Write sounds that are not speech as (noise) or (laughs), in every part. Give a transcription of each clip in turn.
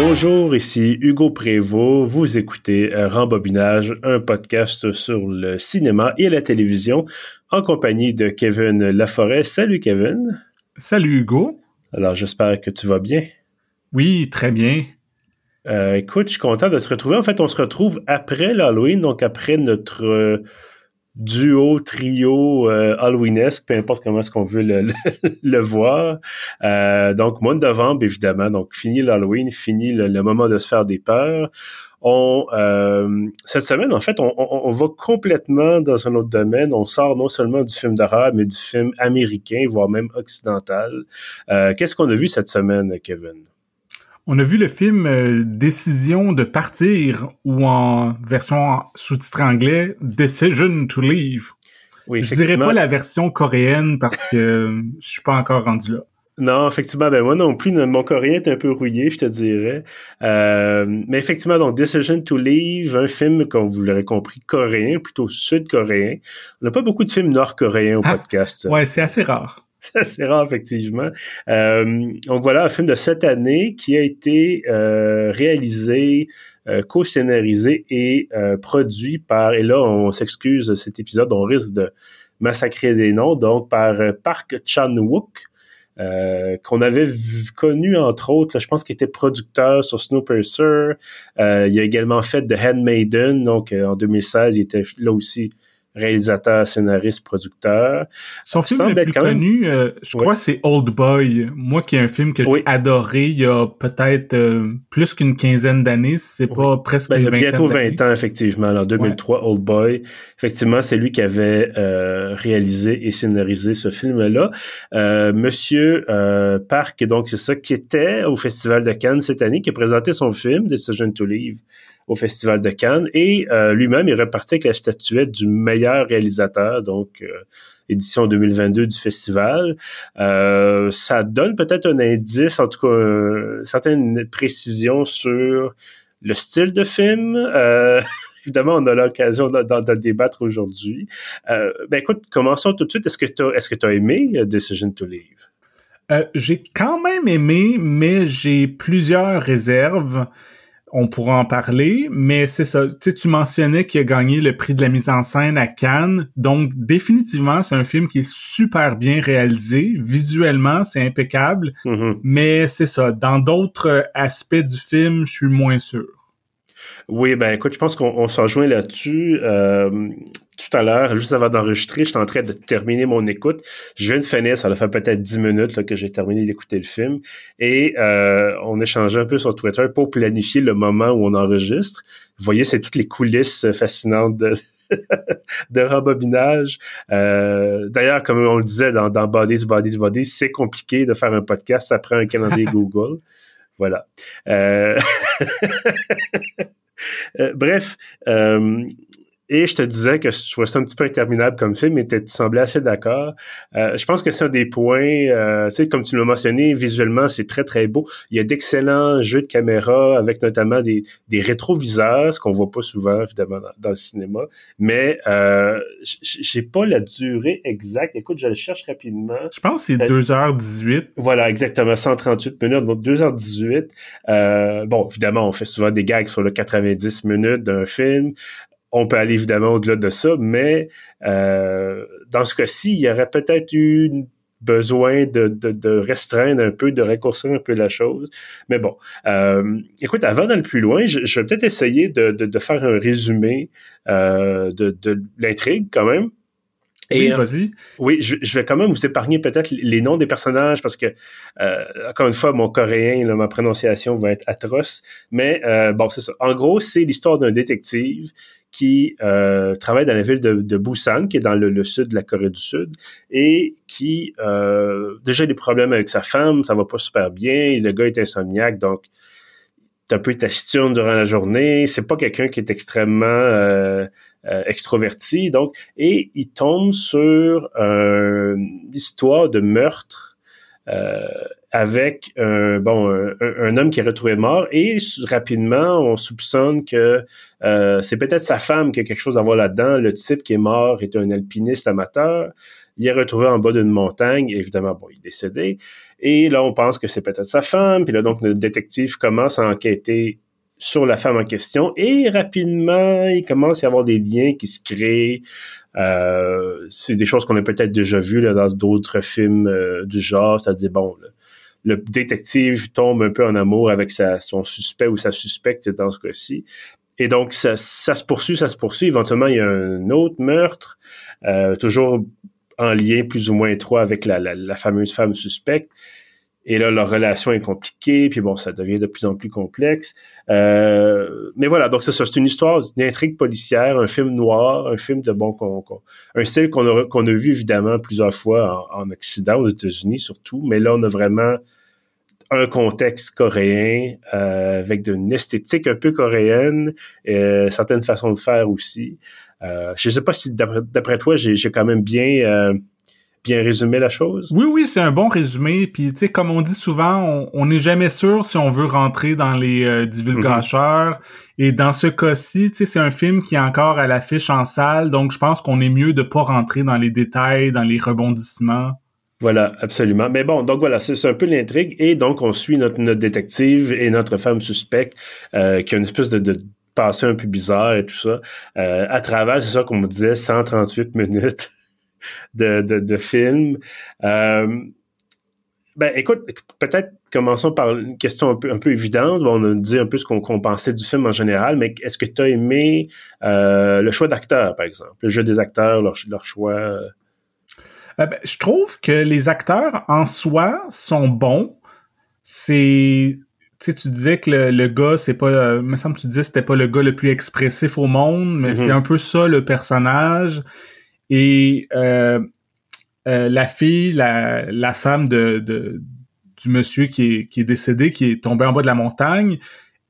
Bonjour, ici Hugo Prévost. Vous écoutez euh, Rembobinage, un podcast sur le cinéma et la télévision en compagnie de Kevin Laforêt. Salut Kevin. Salut Hugo. Alors j'espère que tu vas bien. Oui, très bien. Euh, écoute, je suis content de te retrouver. En fait, on se retrouve après l'Halloween, donc après notre duo, trio euh, Halloweenesque, peu importe comment est-ce qu'on veut (laughs) le, voir. Euh, donc, mois de novembre, évidemment. Donc, fini l'Halloween, fini le, moment de se faire des peurs. On, euh, cette semaine, en fait, on, on, va complètement dans un autre domaine. On sort non seulement du film d'horreur, mais du film américain, voire même occidental. Euh, Qu'est-ce qu'on a vu cette semaine, Kevin? On a vu le film euh, Décision de partir ou en version sous-titre anglais Decision to Leave. Oui, je dirais pas la version coréenne parce que je suis pas encore rendu là. Non, effectivement, ben moi non plus, mon coréen est un peu rouillé, je te dirais. Euh, mais effectivement, donc Decision to Leave, un film, comme vous l'aurez compris, coréen, plutôt sud-coréen. On n'a pas beaucoup de films nord-coréens au ah, podcast. Ouais, c'est assez rare. (laughs) C'est rare, effectivement. Euh, donc voilà, un film de cette année qui a été euh, réalisé, euh, co-scénarisé et euh, produit par, et là on s'excuse cet épisode, on risque de massacrer des noms, donc par Park Chan-wook, qu'on avait connu entre autres, je pense qu'il était producteur sur Snowpiercer. Euh, il a également fait The Handmaiden, donc en 2016, il était là aussi réalisateur, scénariste, producteur. Son film le plus connu, euh, je crois, c'est Old Boy. Moi, qui est un film que j'ai adoré il y a peut-être euh, plus qu'une quinzaine d'années, c'est pas presque ben, une vingtaine Bientôt 20 ans, effectivement. En 2003, Old Boy. Effectivement, c'est lui qui avait euh, réalisé et scénarisé ce film-là. Monsieur Park, donc c'est ça, qui était au Festival de Cannes cette année, qui a présenté son film, Decision to Leave au Festival de Cannes. Et euh, lui-même est reparti avec la statuette du meilleur réalisateur, donc euh, édition 2022 du festival. Euh, ça donne peut-être un indice, en tout cas, une certaine précision sur le style de film. (laughs) évidemment, on a l'occasion d'en débattre aujourd'hui. ben écoute, commençons tout de suite. Est-ce que tu as, est-ce que as aimé Decision to Leave? j'ai quand même aimé, mais j'ai plusieurs réserves on pourra en parler, mais c'est ça. Tu tu mentionnais qu'il a gagné le prix de la mise en scène à Cannes, donc définitivement c'est un film qui est super bien réalisé. Visuellement, c'est impeccable, mm-hmm. mais c'est ça. Dans d'autres aspects du film, je suis moins sûr. Oui, ben écoute, je pense qu'on s'en rejoint là-dessus. Euh, tout à l'heure, juste avant d'enregistrer, j'étais en train de terminer mon écoute. Je viens de finir, ça a fait peut-être dix minutes que j'ai terminé d'écouter le film. Et euh, on échangeait un peu sur Twitter pour planifier le moment où on enregistre. Vous voyez, c'est toutes les coulisses fascinantes de, (laughs) de rembobinage. Euh, D'ailleurs, comme on le disait dans, dans Bodies, Bodies, Bodies, c'est compliqué de faire un podcast, prend un calendrier (laughs) Google. Voilà. Euh... (laughs) euh bref, euh, et je te disais que je trouvais ça un petit peu interminable comme film, et tu semblais assez d'accord. Euh, je pense que c'est un des points, euh, tu sais, comme tu l'as mentionné, visuellement, c'est très, très beau. Il y a d'excellents jeux de caméra avec notamment des, des rétroviseurs, ce qu'on voit pas souvent, évidemment, dans, le cinéma. Mais euh, j'ai pas la durée exacte. Écoute, je le cherche rapidement. Je pense que c'est 2h18. Euh, voilà, exactement, 138 minutes, donc 2h18. Euh, bon, évidemment, on fait souvent des gags sur le 90 minutes d'un film on peut aller évidemment au-delà de ça, mais euh, dans ce cas-ci, il y aurait peut-être eu besoin de, restreindre un peu, de raccourcir un peu la chose. Mais bon, euh, écoute, avant d'aller plus loin, je, vais peut-être essayer de, faire un résumé euh, de, l'intrigue quand même. Et, oui, vas-y. oui, je, vais quand même vous épargner peut-être les noms des personnages parce que, encore une fois, mon coréen, ma prononciation va être atroce. Mais bon, c'est ça. En gros, c'est l'histoire d'un détective qui euh, travaille dans la ville de, Busan, qui est dans le, sud de la Corée du Sud, et qui euh, déjà des problèmes avec sa femme, ça va pas super bien, le gars est insomniaque, donc est un peu taciturne durant la journée, c'est pas quelqu'un qui est extrêmement euh, euh, extroverti, donc, et il tombe sur une histoire de meurtre avec un bon un, homme qui est retrouvé mort et rapidement on soupçonne que euh, c'est peut-être sa femme qui a quelque chose à voir là-dedans. Le type qui est mort est un alpiniste amateur. Il est retrouvé en bas d'une montagne. Évidemment, bon, il est décédé. Et là, on pense que c'est peut-être sa femme. Puis là, donc, le détective commence à enquêter sur la femme en question et rapidement, il commence à y avoir des liens qui se créent. Euh, c'est des choses qu'on a peut-être déjà vues là, dans d'autres films euh, du genre, c'est-à-dire, bon, le détective tombe un peu en amour avec son suspect ou sa suspecte dans ce cas-ci. Et donc, ça, ça, se poursuit, ça se poursuit. Éventuellement, il y a un autre meurtre, euh, toujours en lien plus ou moins étroit avec la, la, fameuse femme suspecte. Et là, leur relation est compliquée, puis bon, ça devient de plus en plus complexe. Euh, mais voilà, donc ça, c'est une histoire, une intrigue policière, un film noir, un film de bon, un style qu'on a, qu'on a vu évidemment plusieurs fois en Occident, aux États-Unis surtout, mais là, on a vraiment un contexte coréen euh, avec une esthétique un peu coréenne, euh, certaines façons de faire aussi. Euh, je ne sais pas si d'après toi, j'ai quand même bien euh, bien résumé la chose. Oui, oui, c'est un bon résumé. Puis, tu sais, comme on dit souvent, on n'est jamais sûr si on veut rentrer dans les euh, divulgateurs. Mm-hmm. Et dans ce cas-ci, tu sais, c'est un film qui est encore à l'affiche en salle, donc je pense qu'on est mieux de pas rentrer dans les détails, dans les rebondissements. Voilà, absolument. Mais bon, donc voilà, c'est un peu l'intrigue. Et donc, on suit notre, détective et notre femme suspecte euh, qui a une espèce de, de passé un peu bizarre et tout ça. Euh, à travers, c'est ça qu'on me disait, 138 minutes de, de, de film. Euh, ben, écoute, peut-être commençons par une question un peu, un peu évidente. On a dit un peu ce qu'on pensait du film en général, mais est-ce que tu as aimé euh, le choix d'acteurs, par exemple? Le jeu des acteurs, leur, leur choix? Euh, ben, je trouve que les acteurs en soi sont bons. C'est tu sais, tu disais que le, gars, c'est pas, euh, me semble que tu disais que c'était pas le gars le plus expressif au monde, mais c'est mm-hmm. un peu ça le personnage. Et euh, la fille, la, la femme de, de, du monsieur qui est, qui est décédé, qui est tombé en bas de la montagne,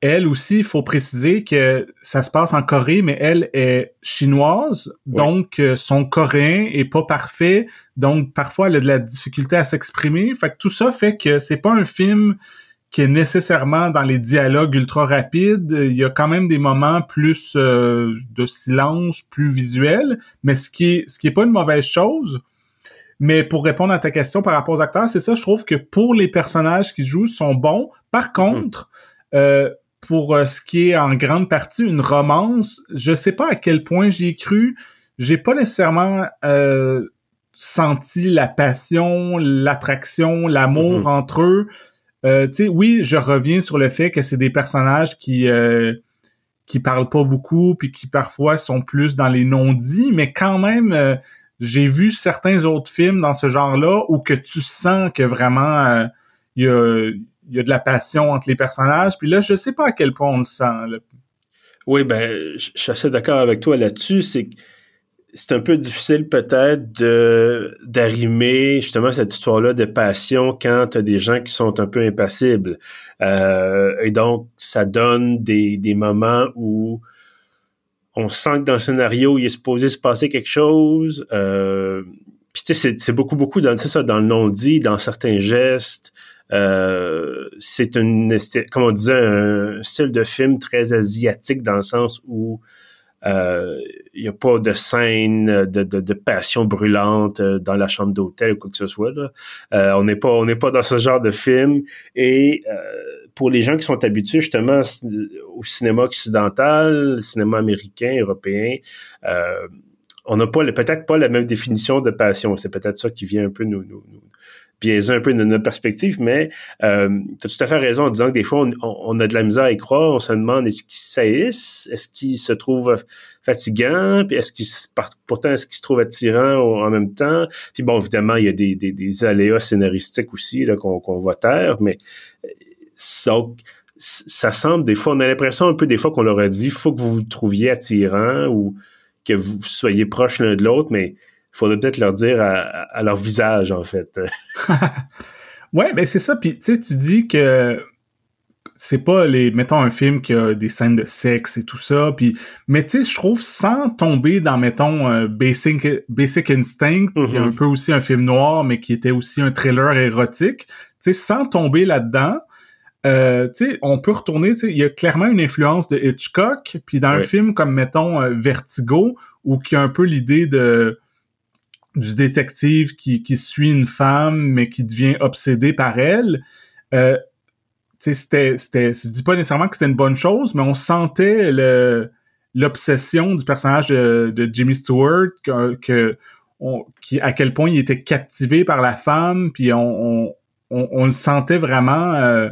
elle aussi, il faut préciser que ça se passe en Corée, mais elle est chinoise, donc euh, son coréen est pas parfait, donc parfois elle a de la difficulté à s'exprimer. Fait que tout ça fait que c'est pas un film qui est nécessairement dans les dialogues ultra rapides. Il y a quand même des moments plus euh, de silence, plus visuels, mais ce qui est ce qui est pas une mauvaise chose. Mais pour répondre à ta question par rapport aux acteurs, c'est ça, je trouve que pour les personnages qui jouent sont bons. Par mm-hmm. contre, euh, pour euh, ce qui est en grande partie une romance, je sais pas à quel point j'y ai cru. J'ai pas nécessairement euh, senti la passion, l'attraction, l'amour mm-hmm. entre eux. Euh, tu sais, oui, je reviens sur le fait que c'est des personnages qui euh, qui parlent pas beaucoup puis qui parfois sont plus dans les non-dits, mais quand même, j'ai vu certains autres films dans ce genre-là où que tu sens que vraiment il y a il y a de la passion entre les personnages. Puis là, je sais pas à quel point on le sent. Oui, ben, je suis assez d'accord avec toi là-dessus. C'est c'est un peu difficile peut-être d'arrimer justement cette histoire-là de passion quand tu as des gens qui sont un peu impassibles. Euh, et donc, ça donne des, des moments où on sent que dans le scénario, il est supposé se passer quelque chose. Euh, puis tu sais, c'est beaucoup, beaucoup dans, ça, dans le non-dit, dans certains gestes. Euh, c'est une, comme on disait, un style de film très asiatique dans le sens où euh, il n'y a pas de scène de, de, passion brûlante euh, dans la chambre d'hôtel ou quoi que ce soit. on n'est pas on n'est pas dans ce genre de film. Et pour les gens qui sont habitués justement au cinéma occidental, cinéma américain, européen, on n'a pas peut-être pas la même définition de passion. C'est peut-être ça qui vient un peu nous, nous biaiser un peu de notre perspective, mais euh, tu as tout à fait raison en disant que des fois, on, a de la misère à y croire, on se demande est-ce qu'il saillisse, est-ce qu'il se trouve fatigant, puis est-ce qu'il pourtant est-ce qu'il se trouve attirant en même temps? Puis bon, évidemment, il y a des, des, des aléas scénaristiques aussi là, qu'on, qu'on va taire, mais ça, ça semble des fois, on a l'impression un peu des fois qu'on leur a dit, faut que vous vous trouviez attirant ou que vous soyez proches l'un de l'autre, mais faudrait peut-être leur dire à, leur visage, en fait. (laughs) ouais, ben c'est ça. Puis tu sais, tu dis que c'est pas les mettons un film qui a des scènes de sexe et tout ça puis mais tu sais je trouve sans tomber dans mettons euh, Basic Basic Instinct qui est un mm-hmm. peu aussi un film noir mais qui était aussi un thriller érotique tu sais sans tomber là-dedans euh, tu sais on peut retourner tu sais il y a clairement une influence de Hitchcock puis dans un film comme mettons euh, Vertigo où qui a un peu l'idée de du détective qui, qui suit une femme mais qui devient obsédé par elle euh, c'était, c'était, je dis pas nécessairement que c'était une bonne chose, mais on sentait le, l'obsession du personnage de, de Jimmy Stewart, que, que on, qui, à quel point il était captivé par la femme, puis on, on, on, le sentait vraiment. Euh,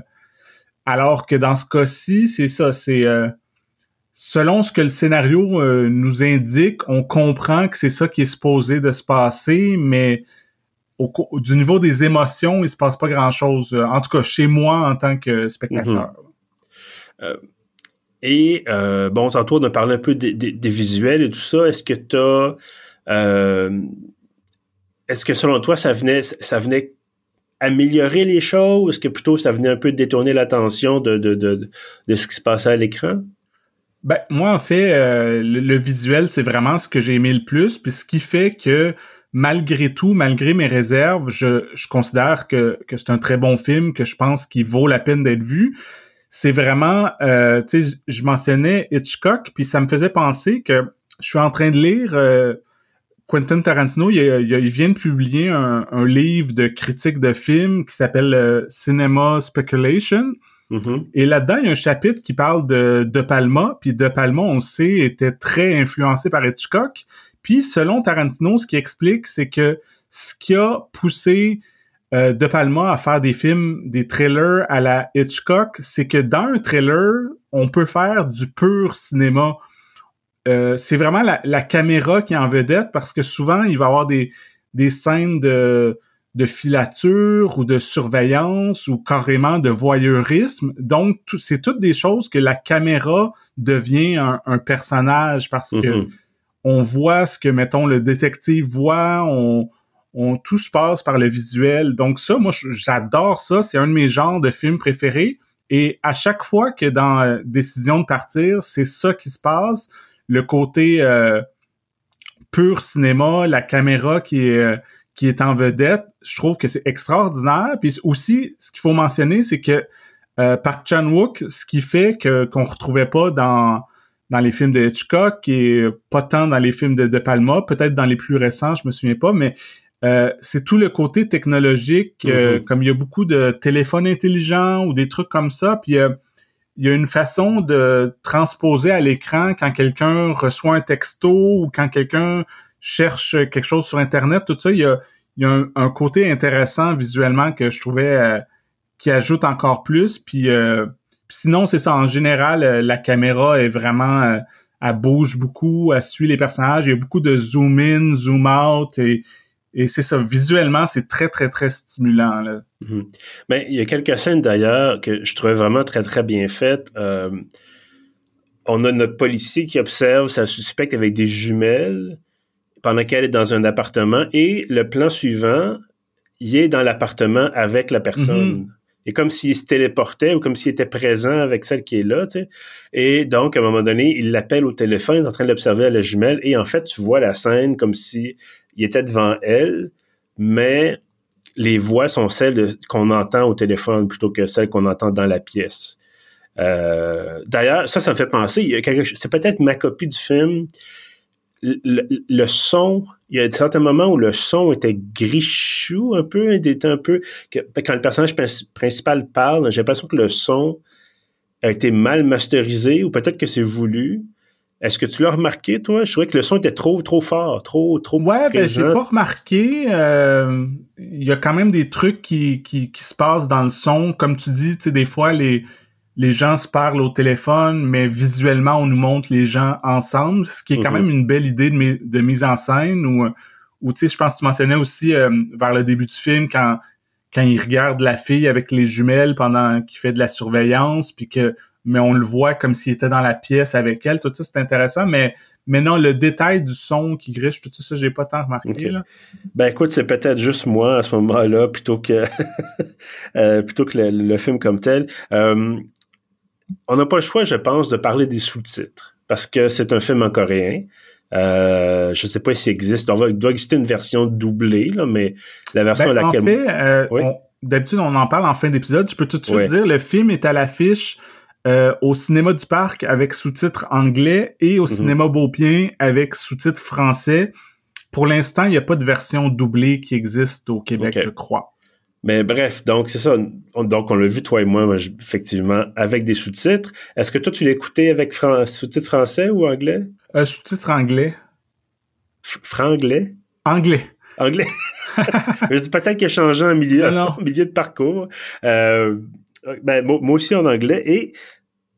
alors que dans ce cas-ci, c'est ça, c'est euh, selon ce que le scénario euh, nous indique, on comprend que c'est ça qui est supposé de se passer, mais du niveau des émotions, il se passe pas grand-chose. Euh, en tout cas, chez moi, en tant que spectateur. Mhm. Euh, et, bon, tantôt, on a parlé un peu des, visuels et tout ça. Est-ce que tu as... Est-ce que, selon toi, ça venait, ça venait améliorer les choses? Est-ce que plutôt ça venait un peu détourner l'attention de ce qui se passait à l'écran? Ben, moi, en fait, le, le, visuel, c'est vraiment ce que j'ai aimé le plus. Puis ce qui fait que malgré tout, malgré mes réserves, je, je considère que, que c'est un très bon film, que je pense qu'il vaut la peine d'être vu. C'est vraiment, euh, tu sais, je mentionnais Hitchcock, puis ça me faisait penser que je suis en train de lire euh, Quentin Tarantino, il, il, vient de publier un, un, livre de critique de films qui s'appelle euh, Cinema Speculation. Mm-hmm. Et là-dedans, il y a un chapitre qui parle de De Palma, puis De Palma, on sait, était très influencé par Hitchcock. Puis, selon Tarantino, ce qui explique, c'est que ce qui a poussé euh, De Palma à faire des films, des trailers à la Hitchcock, c'est que dans un trailer, on peut faire du pur cinéma. Euh, c'est vraiment la, caméra qui est en vedette parce que souvent, il va y avoir des, des scènes de, de filature ou de surveillance ou carrément de voyeurisme. Donc, c'est toutes des choses que la caméra devient un, personnage parce que mm-hmm on voit ce que, mettons, le détective voit, on, on tout se passe par le visuel. Donc ça, moi, j'adore ça. C'est un de mes genres de films préférés. Et à chaque fois que dans euh, Décision de partir, c'est ça qui se passe. Le côté euh, pur cinéma, la caméra qui est, euh, qui est en vedette, je trouve que c'est extraordinaire. Puis aussi, ce qu'il faut mentionner, c'est que Park Chan-wook, ce qui fait que qu'on retrouvait pas dans dans les films de Hitchcock et pas tant dans les films de De Palma, peut-être dans les plus récents, je me souviens pas, mais euh, c'est tout le côté technologique, euh, mm-hmm. comme il y a beaucoup de téléphones intelligents ou des trucs comme ça, puis euh, il y a une façon de transposer à l'écran quand quelqu'un reçoit un texto ou quand quelqu'un cherche quelque chose sur Internet, tout ça, il y a, il y a un, côté intéressant visuellement que je trouvais qui ajoute encore plus, puis sinon, c'est ça. En général, euh, la caméra est vraiment, euh, elle bouge beaucoup, elle suit les personnages. Il y a beaucoup de zoom in, zoom out et, et c'est ça. Visuellement, c'est très, très, très stimulant. Là. Ben, il y a quelques scènes d'ailleurs que je trouvais vraiment très, très bien faites. Euh, on a notre policier qui observe sa suspecte avec des jumelles pendant qu'elle est dans un appartement et le plan suivant, il est dans l'appartement avec la personne. Mm-hmm et comme s'il se téléportait ou comme s'il était présent avec celle qui est là, tu sais. Et donc, à un moment donné, il l'appelle au téléphone, il est en train de l'observer à la jumelle, et en fait, tu vois la scène comme si il était devant elle, mais les voix sont celles qu'on entend au téléphone plutôt que celles qu'on entend dans la pièce. Euh, d'ailleurs, ça, ça me fait penser, c'est peut-être ma copie du film, le, son, il y a certains moments où le son était grichou un peu, il était un peu, quand le personnage principal parle, j'ai l'impression que le son a été mal masterisé ou peut-être que c'est voulu. Est-ce que tu l'as remarqué, toi? Je trouvais que le son était trop, trop fort, trop, trop Ouais, ben, j'ai pas remarqué. Euh, il y a quand même des trucs qui, qui, qui se passent dans le son. Comme tu dis, tu sais, des fois, les, les gens se parlent au téléphone, mais visuellement, on nous montre les gens ensemble, ce qui est quand mhm. même une belle idée de, de mise en scène. Ou, ou tu sais, je pense que tu mentionnais aussi euh, vers le début du film quand quand il regarde la fille avec les jumelles pendant qu'il fait de la surveillance, puis que mais on le voit comme s'il était dans la pièce avec elle. Tout ça, c'est intéressant, mais mais non, le détail du son qui griche, tout ça, j'ai pas tant remarqué. Là. Ben écoute, c'est peut-être juste moi à ce moment-là, plutôt que (laughs) euh, plutôt que le, film comme tel. Euh, on n'a pas le choix, je pense, de parler des sous-titres parce que c'est un film en coréen. Euh, je sais pas s'il existe. Il doit exister une version doublée, là, mais la version ben, à laquelle... En fait, euh, d'habitude, on en parle en fin d'épisode. Je peux tout de suite dire, le film est à l'affiche euh, au cinéma du parc avec sous-titres anglais et au mhm. cinéma Beaupien avec sous-titres français. Pour l'instant, il n'y a pas de version doublée qui existe au Québec, je crois. Mais bref, donc c'est ça. donc on l'a vu toi et moi, effectivement, avec des sous-titres. Est-ce que toi tu l'écoutais avec sous-titres français ou anglais? Euh, Sous-titres anglais. Franglais? Anglais. Anglais. (laughs) je dis peut-être qu'il a changé en milieu, (laughs) milieu de parcours. Euh, ben, moi, aussi en anglais et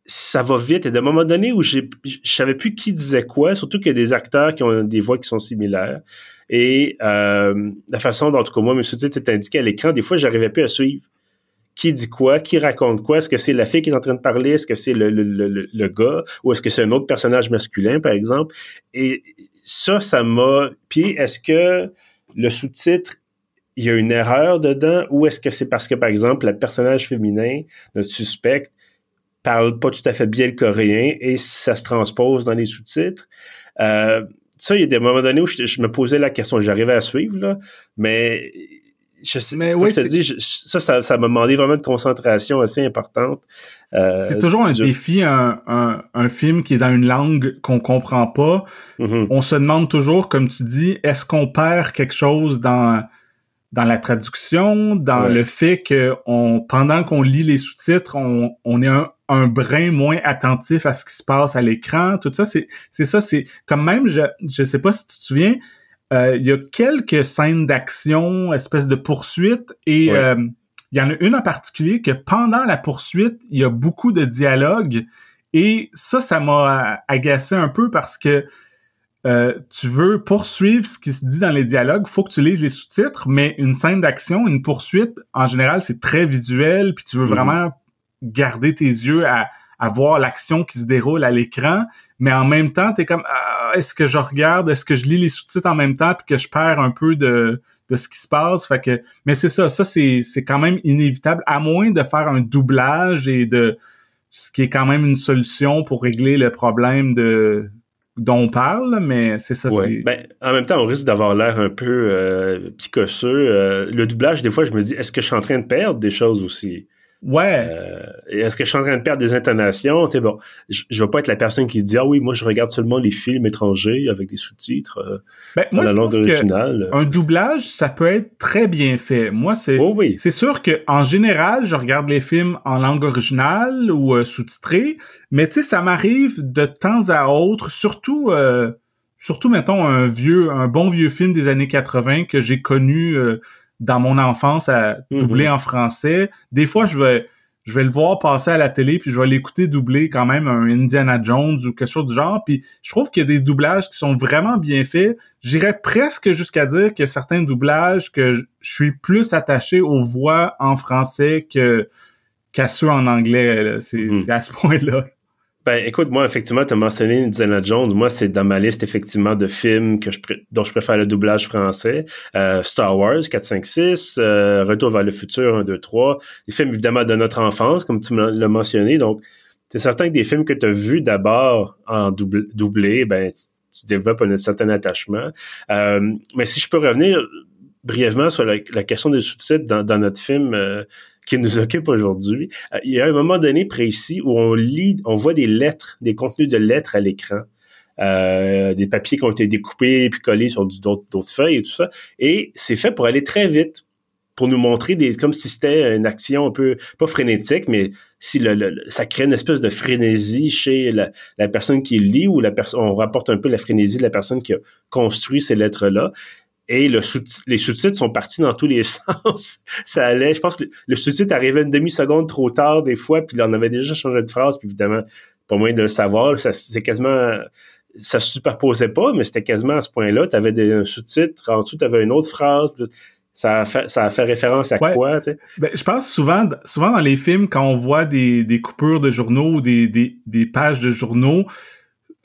ça va vite. Et d'un moment donné où je savais plus qui disait quoi, surtout qu'il y a des acteurs qui ont des voix qui sont similaires. Et euh, la façon dont, en tout cas, moi, M. sous-titres est indiqué à l'écran, des fois, j'arrivais plus à suivre. Qui dit quoi? Qui raconte quoi? Est-ce que c'est la fille qui est en train de parler? Est-ce que c'est le, le, le, le, gars? Ou est-ce que c'est un autre personnage masculin, par exemple? Et ça, ça m'a... Puis, est-ce que le sous-titre, il y a une erreur dedans? Ou est-ce que c'est parce que, par exemple, le personnage féminin, notre suspect, parle pas tout à fait bien le coréen et ça se transpose dans les sous-titres? Euh, ça, il y a des moments donnés où je, me posais la question, j'arrivais à suivre, là, mais je sais, mais oui, je ça, ça, ça m'a demandé vraiment de concentration assez importante. Euh, c'est toujours un défi, un, un, un, film qui est dans une langue qu'on comprend pas. Mm-hmm. On se demande toujours, comme tu dis, est-ce qu'on perd quelque chose dans dans la traduction, dans le fait que on, pendant qu'on lit les sous-titres, on, on est un, un brin moins attentif à ce qui se passe à l'écran. Tout ça, c'est c'est ça, c'est comme même, je je sais pas si tu te souviens, euh, il y a quelques scènes d'action, espèce de poursuite, et euh, il y en a une en particulier que pendant la poursuite, il y a beaucoup de dialogue, et ça, ça m'a agacé un peu parce que euh, tu veux poursuivre ce qui se dit dans les dialogues, faut que tu lises les sous-titres, mais une scène d'action, une poursuite, en général, c'est très visuel, puis tu veux mm-hmm. vraiment garder tes yeux à, à voir l'action qui se déroule à l'écran, mais en même temps, tu es comme ah, est-ce que je regarde, est-ce que je lis les sous-titres en même temps puis que je perds un peu de de ce qui se passe, fait que mais c'est ça, ça c'est c'est quand même inévitable à moins de faire un doublage et de ce qui est quand même une solution pour régler le problème de dont on parle, mais c'est ça. Ouais. Ben, en même temps, on risque d'avoir l'air un peu euh, picosseux. Euh, le doublage, des fois, je me dis, est-ce que je suis en train de perdre des choses aussi? Ouais. Euh, est-ce que je suis en train de perdre des intonations? Tu sais, bon, je, je vais pas être la personne qui dit Ah oui, moi je regarde seulement les films étrangers avec des sous-titres euh, ben, dans la langue originale. Un doublage, ça peut être très bien fait. Moi, c'est oh oui. c'est sûr que en général, je regarde les films en langue originale ou euh, sous-titrés, mais tu sais, ça m'arrive de temps à autre, surtout euh, surtout mettons un vieux un bon vieux film des années 80 que j'ai connu dans mon enfance à doubler mhm. en français. Des fois, je vais je vais le voir passer à la télé puis je vais l'écouter doubler quand même un Indiana Jones ou quelque chose du genre puis je trouve qu'il y a des doublages qui sont vraiment bien faits. J'irais presque jusqu'à dire que certains doublages que je suis plus attaché aux voix en français que qu'à ceux en anglais. Mhm. C'est à ce point-là. Ben, écoute, moi, effectivement, tu as mentionné Indiana Jones. Moi, c'est dans ma liste, effectivement, de films que je dont je préfère le doublage français. Euh, Star Wars 4, 5, 6, Retour vers le futur 1, 2, 3. Les films, évidemment, de notre enfance, comme tu l'as mentionné. Donc, c'est certain que des films que tu as vus d'abord en doublé, ben, tu développes un certain attachement. Euh, mais si je peux revenir brièvement sur la, question des sous-titres dans, dans, notre film euh, qui nous occupe aujourd'hui. Euh, il y a un moment donné précis où on lit, on voit des lettres, des contenus de lettres à l'écran. Euh, des papiers qui ont été découpés puis collés sur d'autres feuilles et tout ça. Et c'est fait pour aller très vite, pour nous montrer des comme si c'était une action un peu pas frénétique, mais si le, ça crée une espèce de frénésie chez la, la personne qui lit ou la personne, on rapporte un peu la frénésie de la personne qui a construit ces lettres là et le sous les sous-titres sont partis dans tous les (laughs) sens. ça allait, je pense que le, sous-titre arrivait une demi-seconde trop tard des fois, puis on avait déjà changé de phrase, puis évidemment, pas moyen de le savoir, ça c'est quasiment ça se superposait pas, mais c'était quasiment à ce point-là, tu avais des, un sous-titre, en dessous tu avais une autre phrase, ça a fait, ça a fait référence à quoi, tu sais? Ben, je pense souvent, souvent dans les films, quand on voit des, des coupures de journaux ou des, des, des pages de journaux,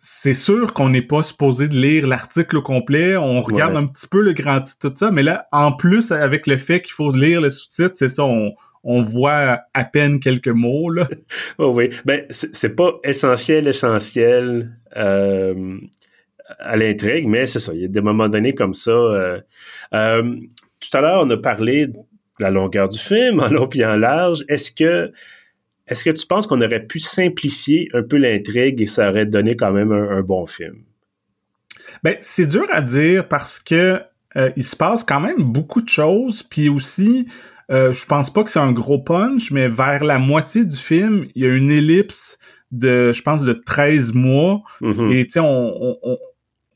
c'est sûr qu'on n'est pas supposé de lire l'article au complet. On regarde un petit peu le grand titre, tout ça. Mais là, en plus, avec le fait qu'il faut lire le sous-titre, c'est ça, on, on voit à peine quelques mots là. (laughs) oh oui, ben c'est pas essentiel essentiel euh, à l'intrigue, mais c'est ça. Il y a des moments donnés comme ça. Euh, euh, tout à l'heure, on a parlé de la longueur du film, (laughs) en long et en large. Est-ce que est-ce que tu penses qu'on aurait pu simplifier un peu l'intrigue et ça aurait donné quand même un, bon film? Ben, c'est dur à dire parce que euh, il se passe quand même beaucoup de choses, puis aussi, euh, je pense pas que c'est un gros punch, mais vers la moitié du film, il y a une ellipse de, je pense, de 13 mois, mm-hmm. et tu sais, on, on,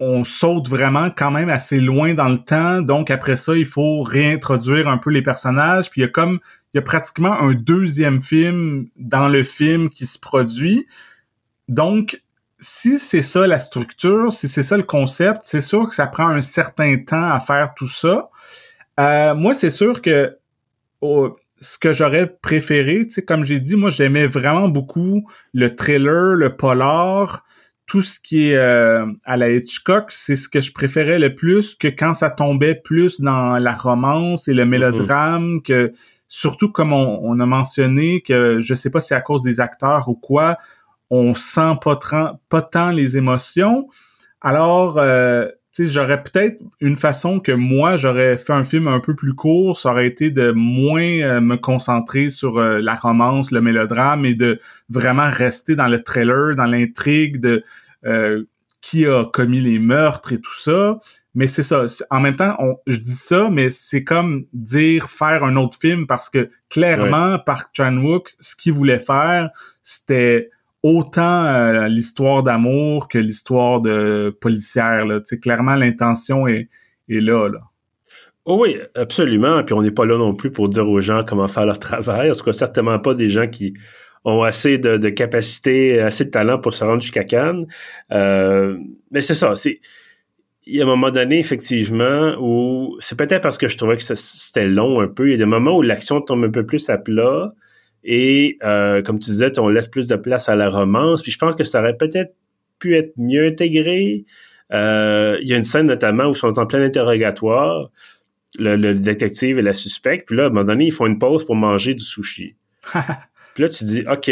on saute vraiment quand même assez loin dans le temps. Donc après ça, il faut réintroduire un peu les personnages. Puis il y a comme y a pratiquement un deuxième film dans le film qui se produit. Donc si c'est ça la structure, si c'est ça le concept, c'est sûr que ça prend un certain temps à faire tout ça. Euh, moi, c'est sûr que ce que j'aurais préféré, comme j'ai dit, moi j'aimais vraiment beaucoup le thriller, le polar, tout ce qui est euh, à la Hitchcock, c'est ce que je préférais le plus que quand ça tombait plus dans la romance et le mm-hmm. mélodrame, que surtout comme on, a mentionné que je sais pas si à cause des acteurs ou quoi, on sent pas, pas tant les émotions. Alors, euh, j'aurais peut-être une façon que moi, j'aurais fait un film un peu plus court, ça aurait été de moins euh, me concentrer sur euh, la romance, le mélodrame et de vraiment rester dans le trailer, dans l'intrigue de euh, qui a commis les meurtres et tout ça. Mais c'est ça. En même temps, on, je dis ça, mais c'est comme dire faire un autre film parce que clairement, par Chan-wook, ce qu'il voulait faire, c'était autant euh, l'histoire d'amour que l'histoire de policière. Là. clairement, l'intention est, est là, là. Oh oui, absolument. Puis on n'est pas là non plus pour dire aux gens comment faire leur travail. En tout cas, certainement pas des gens qui ont assez de, de capacité, assez de talent pour se rendre jusqu'à Cannes. Euh, mais c'est ça. C'est il y a un moment donné, effectivement, où c'est peut-être parce que je trouvais que c'était long un peu. Il y a des moments où l'action tombe un peu plus à plat. Et euh, comme tu disais, on laisse plus de place à la romance. Puis je pense que ça aurait peut-être pu être mieux intégré. Euh, il y a une scène notamment où ils sont en plein interrogatoire, le, détective et la suspecte. Puis là, à un moment donné, ils font une pause pour manger du sushi. (laughs) puis là, tu dis, OK,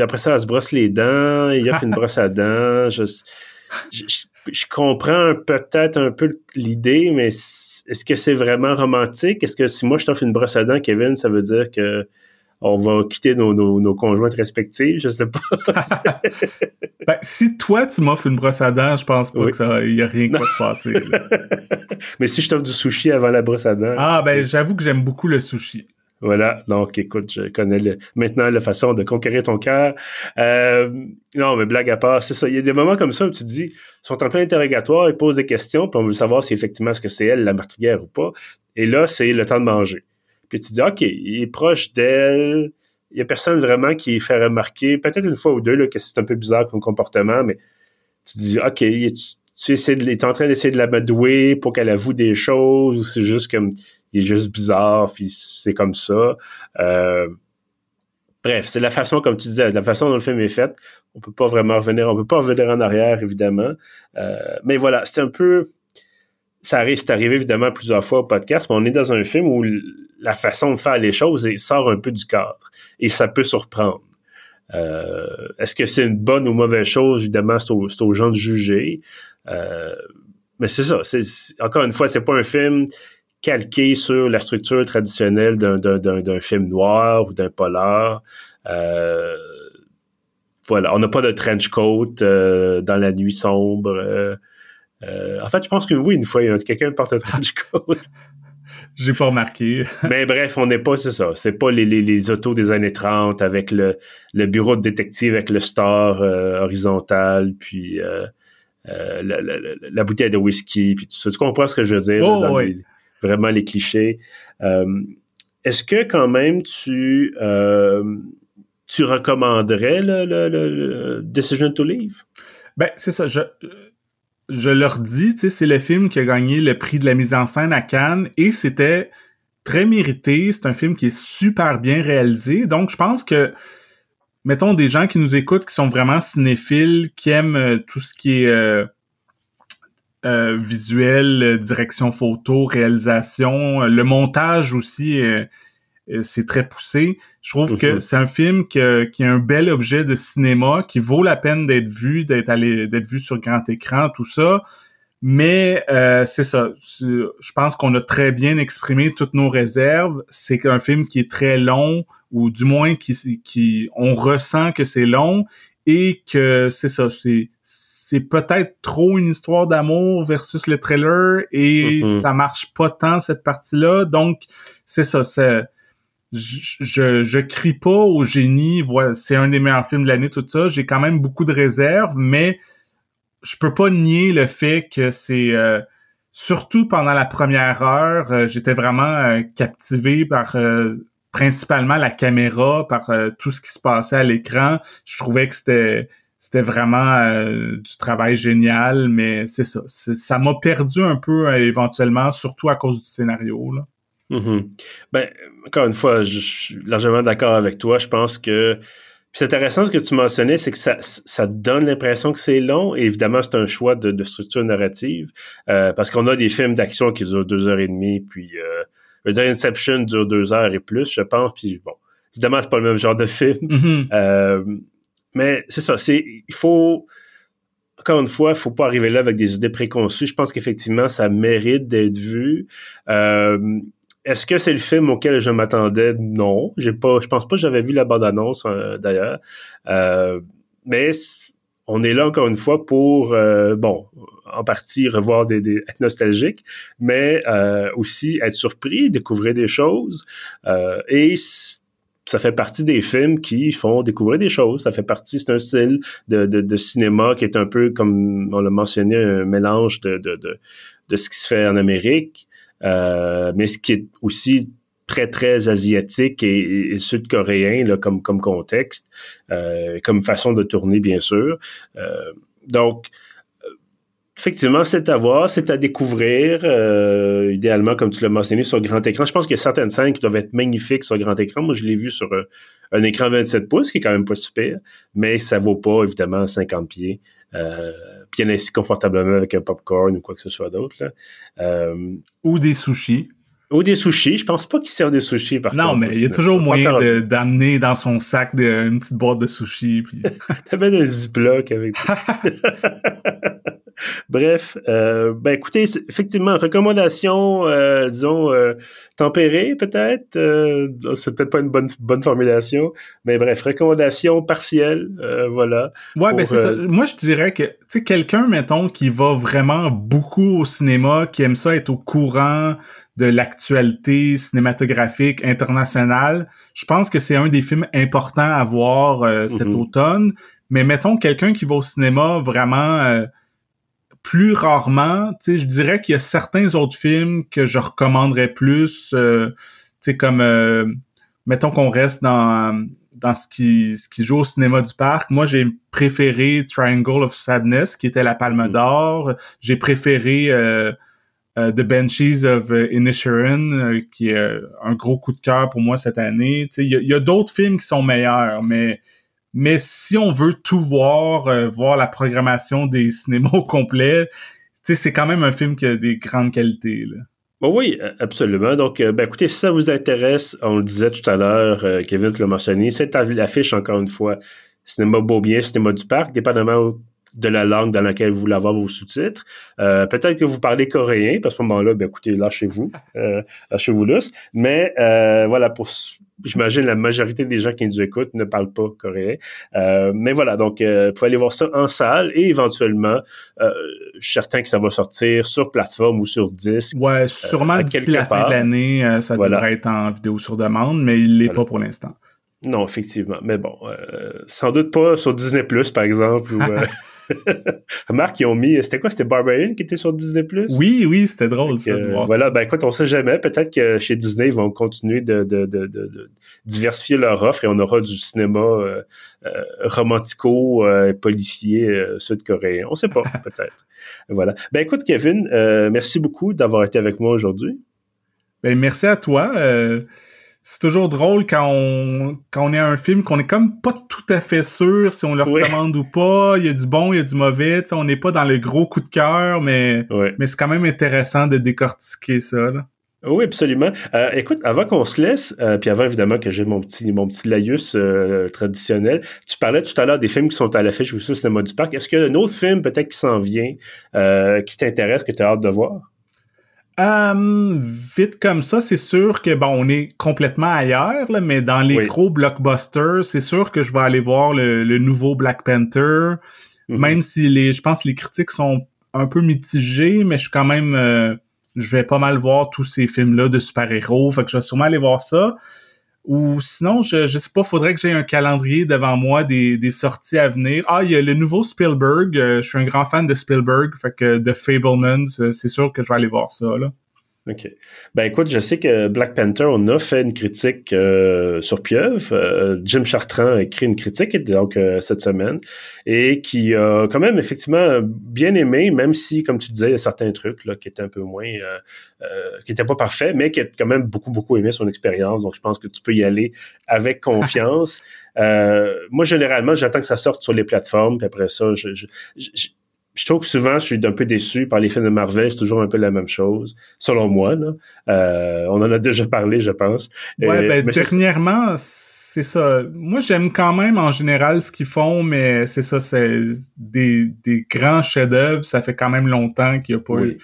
après ça, elle se brosse les dents, il a fait une brosse à dents. Je, je comprends peut-être un peu l'idée, mais est-ce que c'est vraiment romantique? Est-ce que si moi je t'offre une brosse à dents, Kevin, ça veut dire que on va quitter nos, nos, conjointes respectives, je sais pas. (laughs) ben, si toi, tu m'offres une brosse à dents, je pense pas que ça, y a rien qui va se passer. (laughs) Mais si je t'offre du sushi avant la brosse à dents. Ah, ben, j'avoue que j'aime beaucoup le sushi. Voilà, donc écoute, je connais maintenant la façon de conquérir ton cœur. Euh, non, mais blague à part, c'est ça. Il y a des moments comme ça où tu te dis, ils sont en plein interrogatoire, ils posent des questions, puis on veut savoir si effectivement ce que c'est elle, la meurtrière ou pas. Et là, c'est le temps de manger. Puis tu dis, OK, il est proche d'elle. Il y a personne vraiment qui fait remarquer, peut-être une fois ou deux, que c'est un peu bizarre comme comportement, mais tu dis, OK, tu, essaies de, es en train d'essayer de la douer pour qu'elle avoue des choses, ou c'est juste comme, il est juste bizarre, puis c'est comme ça. Euh, bref, c'est la façon, comme tu disais, la façon dont le film est fait. On peut pas vraiment revenir, on peut pas revenir en arrière, évidemment. Euh, mais voilà, c'est un peu ça arrive, c'est arrivé évidemment plusieurs fois au podcast, mais on est dans un film où la façon de faire les choses sort un peu du cadre et ça peut surprendre. Euh, est-ce que c'est une bonne ou mauvaise chose? Évidemment, c'est aux, gens de juger. Mais c'est ça. Encore une fois, c'est pas un film calqué sur la structure traditionnelle d'un, film noir ou d'un polar. Euh, voilà, on n'a pas de trench coat dans la nuit sombre. Euh, en fait, je pense que oui, une fois, quelqu'un porte un trench coat. (laughs) J'ai pas remarqué. (laughs) Mais bref, on n'est pas, c'est ça. C'est pas les, les, les, autos des années 30 avec le, le bureau de détective avec le star euh, horizontal, puis euh, euh la, la, la, bouteille de whisky, puis tout ça. Tu comprends ce que je veux dire? Oh, oui. Vraiment les clichés. Euh, est-ce que quand même tu tu recommanderais le, le, le, Decision to Leave? Ben, c'est ça. Je, je leur dis, tu sais, c'est le film qui a gagné le prix de la mise en scène à Cannes et c'était très mérité. C'est un film qui est super bien réalisé. Donc, je pense que, mettons, des gens qui nous écoutent, qui sont vraiment cinéphiles, qui aiment euh, tout ce qui est euh, euh, visuel, direction photo, réalisation, le montage aussi c'est très poussé. Je trouve que mhm. c'est un film qui a un bel objet de cinéma, qui vaut la peine d'être vu, d'être allé, d'être vu sur grand écran, tout ça. Mais euh, c'est ça. Je pense qu'on a très bien exprimé toutes nos réserves. C'est un film qui est très long, ou du moins qui, qui on ressent que c'est long et que c'est ça. C'est c'est peut-être trop une histoire d'amour versus le trailer et mm-hmm. ça marche pas tant cette partie-là. Donc c'est ça. C'est je, je, je crie pas au génie. Voilà, c'est un des meilleurs films de l'année. Tout ça. J'ai quand même beaucoup de réserves, mais je peux pas nier le fait que c'est euh, surtout pendant la première heure, euh, j'étais vraiment euh, captivé par principalement la caméra, par tout ce qui se passait à l'écran. Je trouvais que c'était vraiment du travail génial, mais c'est ça. Ça m'a perdu un peu éventuellement, surtout à cause du scénario. Mm-hmm. Ben, encore une fois, je suis largement d'accord avec toi. Je pense que c'est intéressant ce que tu mentionnais, c'est que ça, donne l'impression que c'est long. Évidemment, c'est un choix de, structure narrative. Euh, parce qu'on a des films d'action qui durent deux heures et demie, puis euh, je veux dire, Inception dure deux heures et plus, je pense. Puis bon, évidemment, c'est pas le même genre de film. Mm-hmm. euh, mais c'est ça, c'est il faut encore une fois, il faut pas arriver là avec des idées préconçues. Je pense qu'effectivement, ça mérite d'être vu. Euh, est-ce que c'est le film auquel je m'attendais? Non. J'ai pas, je pense pas que j'avais vu la bande-annonce, euh, d'ailleurs. Euh, mais on est là encore une fois pour, euh, bon, en partie revoir des, être nostalgique, mais aussi être surpris, découvrir des choses. et ça fait partie des films qui font découvrir des choses. Ça fait partie, c'est un style de, de, cinéma qui est un peu, comme on l'a mentionné, un mélange de, de, de, ce qui se fait en Amérique euh, mais ce qui est aussi très très asiatique et, sud-coréen comme comme contexte, euh, comme façon de tourner bien sûr. Euh, donc effectivement, c'est à voir, c'est à découvrir, euh, idéalement, comme tu l'as mentionné, sur grand écran. Je pense qu'il y a certaines scènes qui doivent être magnifiques sur grand écran. Moi, je l'ai vu sur un écran 27 pouces, qui est quand même pas super, mais ça vaut pas, évidemment, 50 pieds. Euh, bien assis confortablement avec un popcorn ou quoi que ce soit d'autre. Euh, ou des sushis. Ou des sushis. Je pense pas qu'ils servent des sushis par non, mais il y a toujours moyen d'amener dans son sac une petite boîte de sushis. Puis... (laughs) T'amènes un ziploc avec. (laughs) Bref, euh, ben écoutez, effectivement, recommandation, euh, disons, euh, tempérée peut-être. Euh, c'est peut-être pas une bonne bonne formulation, mais bref, recommandation partielle, euh, voilà. Ouais, ben c'est ça. Moi, je dirais que, tu sais, quelqu'un, mettons, qui va vraiment beaucoup au cinéma, qui aime ça être au courant de l'actualité cinématographique internationale, je pense que c'est un des films importants à voir cet mm-hmm. automne. Mais mettons quelqu'un qui va au cinéma vraiment plus rarement, tu sais, je dirais qu'il y a certains autres films que je recommanderais plus, euh, tu sais, comme, euh, mettons qu'on reste dans dans ce qui ce qui joue au cinéma du parc. Moi, j'ai préféré Triangle of Sadness, qui était la Palme mm. d'Or. J'ai préféré euh, The Benchies of Inisherin, qui est un gros coup de cœur pour moi cette année. Tu sais, il y a d'autres films qui sont meilleurs, mais mais si on veut tout voir, euh, voir la programmation des (laughs) cinémas au complet, c'est quand même un film qui a des grandes qualités. Là. oui, absolument. Donc, euh, ben, écoutez, si ça vous intéresse, on le disait tout à l'heure, euh, Kevin le mentionné, c'est l'affiche encore une fois. Cinéma Beaubien, Cinéma du Parc, dépendamment de la langue dans laquelle vous voulez avoir vos sous-titres. Euh, peut-être que vous parlez coréen, parce qu'à ce moment-là, ben écoutez, lâchez-vous, (laughs) euh, lâchez-vous lousse. Mais euh, voilà, pour j'imagine la majorité des gens qui nous écoutent ne parlent pas coréen. Euh, mais voilà, donc vous pouvez aller voir ça en salle et éventuellement, je suis certain que ça va sortir sur plateforme ou sur disque. Ouais, sûrement d'ici la fin de l'année, ça devrait être en vidéo sur demande, mais il l'est pas pour l'instant. Non, effectivement. Mais bon, sans doute pas sur Disney Plus, par exemple, ou (laughs) (laughs) Marc, ils ont mis, c'était quoi? C'était Barbarian qui était sur Disney+. Oui, oui, c'était drôle, ça. voilà, ben écoute, on sait jamais. Peut-être que chez Disney, ils vont continuer de, de, de, de diversifier leur offre et on aura du cinéma euh, euh, romantico, euh, policier sud-coréen. On sait pas, (laughs) peut-être. Voilà. Ben écoute, Kevin, merci beaucoup d'avoir été avec moi aujourd'hui. Ben merci à toi c'est toujours drôle quand on quand on est à un film qu'on est comme pas tout à fait sûr si on le recommande ou pas. Il y a du bon, il y a du mauvais. on n'est pas dans le gros coup de cœur, mais mais c'est quand même intéressant de décortiquer ça. Là. Oui, absolument. Euh, écoute, avant qu'on se laisse, euh, puis avant évidemment que j'ai mon petit mon petit laïus euh, traditionnel, tu parlais tout à l'heure des films qui sont à l'affiche aussi au cinéma du parc. Est-ce qu'il y a un autre film peut-être qui s'en vient, qui t'intéresse, que tu as hâte de voir? Vite comme ça, c'est sûr que bon, on est complètement ailleurs, là, mais dans les gros blockbusters, c'est sûr que je vais aller voir le, nouveau Black Panther, mm-hmm. même si les, je pense que les critiques sont un peu mitigées, mais je suis quand même je vais pas mal voir tous ces films-là de super-héros, fait que je vais sûrement aller voir ça. Ou sinon, je, je sais pas, faudrait que j'ai un calendrier devant moi des, des sorties à venir. Ah, il y a le nouveau Spielberg. Euh, je suis un grand fan de Spielberg, fait que The Fablemans, euh, c'est sûr que je vais aller voir ça, là. OK. Ben écoute, je sais que Black Panther, on a fait une critique euh, sur Pieuvre. Euh, Jim Chartrand a écrit une critique donc euh, cette semaine et qui a quand même effectivement bien aimé, même si, comme tu disais, il y a certains trucs là, qui étaient un peu moins, qui n'étaient pas parfaits, mais qui a quand même beaucoup, beaucoup aimé son expérience. Donc je pense que tu peux y aller avec confiance. (laughs) moi, généralement, j'attends que ça sorte sur les plateformes, puis après ça, je, je, je je trouve que souvent, je suis un peu déçu par les films de Marvel. C'est toujours un peu la même chose, selon moi. Là. Euh, on en a déjà parlé, je pense. Ouais, ben, dernièrement, c'est ça. Moi, j'aime quand même en général ce qu'ils font, mais c'est ça, c'est des, des grands chefs-d'œuvre. Ça fait quand même longtemps qu'il n'y a pas eu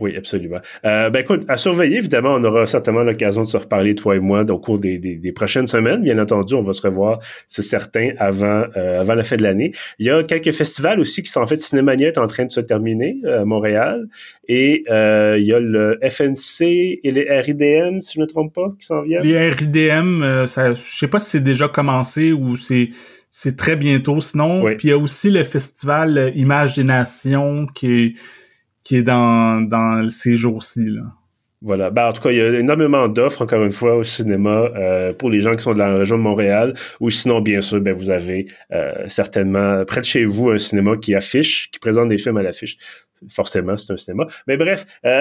oui, absolument. Euh, ben écoute, à surveiller, évidemment, on aura certainement l'occasion de se reparler, toi et moi, au cours des, des, prochaines semaines. Bien entendu, on va se revoir, c'est certain, avant, euh, avant la fin de l'année. Il y a quelques festivals aussi qui sont en fait Cinémania est en train de se terminer euh, à Montréal. Et euh, il y a le FNC et les RIDM, si je ne me trompe pas, qui s'en viennent. Les RIDM, ça, je sais pas si c'est déjà commencé ou c'est c'est très bientôt sinon. Puis il y a aussi le festival Image des Nations qui est qui est dans, dans ces jours-ci. Là. Voilà. Ben, en tout cas, il y a énormément d'offres, encore une fois, au cinéma euh, pour les gens qui sont de la région de Montréal. Ou sinon, bien sûr, ben, vous avez euh, certainement près de chez vous un cinéma qui affiche, qui présente des films à l'affiche. Forcément, c'est un cinéma. Mais bref, il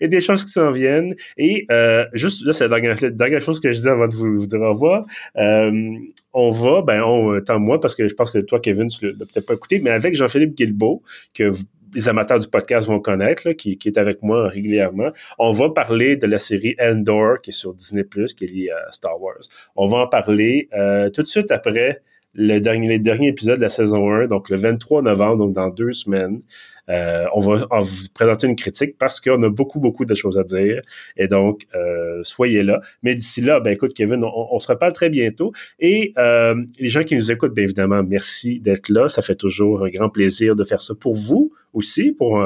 y a des choses qui s'en viennent. Et euh, juste, là, c'est la dernière, chose que je dis avant de vous, vous dire au revoir. on va, ben, on, tant moi, parce que je pense que toi, Kevin, tu l'as peut-être pas écouté, mais avec Jean-Philippe Guilbeault, que vous les amateurs du podcast vont connaître, qui, est avec moi régulièrement. On va parler de la série Endor, qui est sur Disney+, qui est liée à Star Wars. On va en parler euh, tout de suite après le dernier, les derniers épisodes de la saison 1, donc le 23 novembre, donc dans deux semaines. Euh, on va vous présenter une critique parce qu'on a beaucoup, beaucoup de choses à dire. Et donc, euh, soyez là. Mais d'ici là, ben écoute, Kevin, on, se reparle très bientôt. Et euh, les gens qui nous écoutent, bien évidemment, merci d'être là. Ça fait toujours un grand plaisir de faire ça pour vous aussi, pour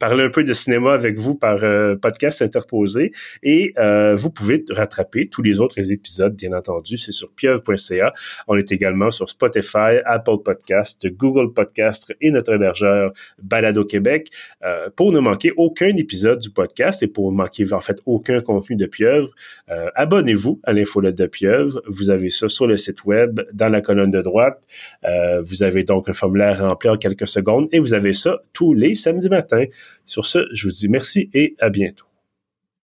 parler un peu de cinéma avec vous par podcast interposé. Et vous pouvez rattraper tous les autres épisodes, bien entendu. C'est sur pieuvre.ca. On est également sur Spotify, Apple Podcast, Google Podcast et notre hébergeur Balado Québec euh, pour ne manquer aucun épisode du podcast et pour ne manquer en fait aucun contenu de Pieuvre. Euh, abonnez-vous à l'infolette de Pieuvre. Vous avez ça sur le site web dans la colonne de droite. Euh, vous avez donc un formulaire rempli en quelques secondes et vous avez ça tous les samedis matins. Sur ce, je vous dis merci et à bientôt.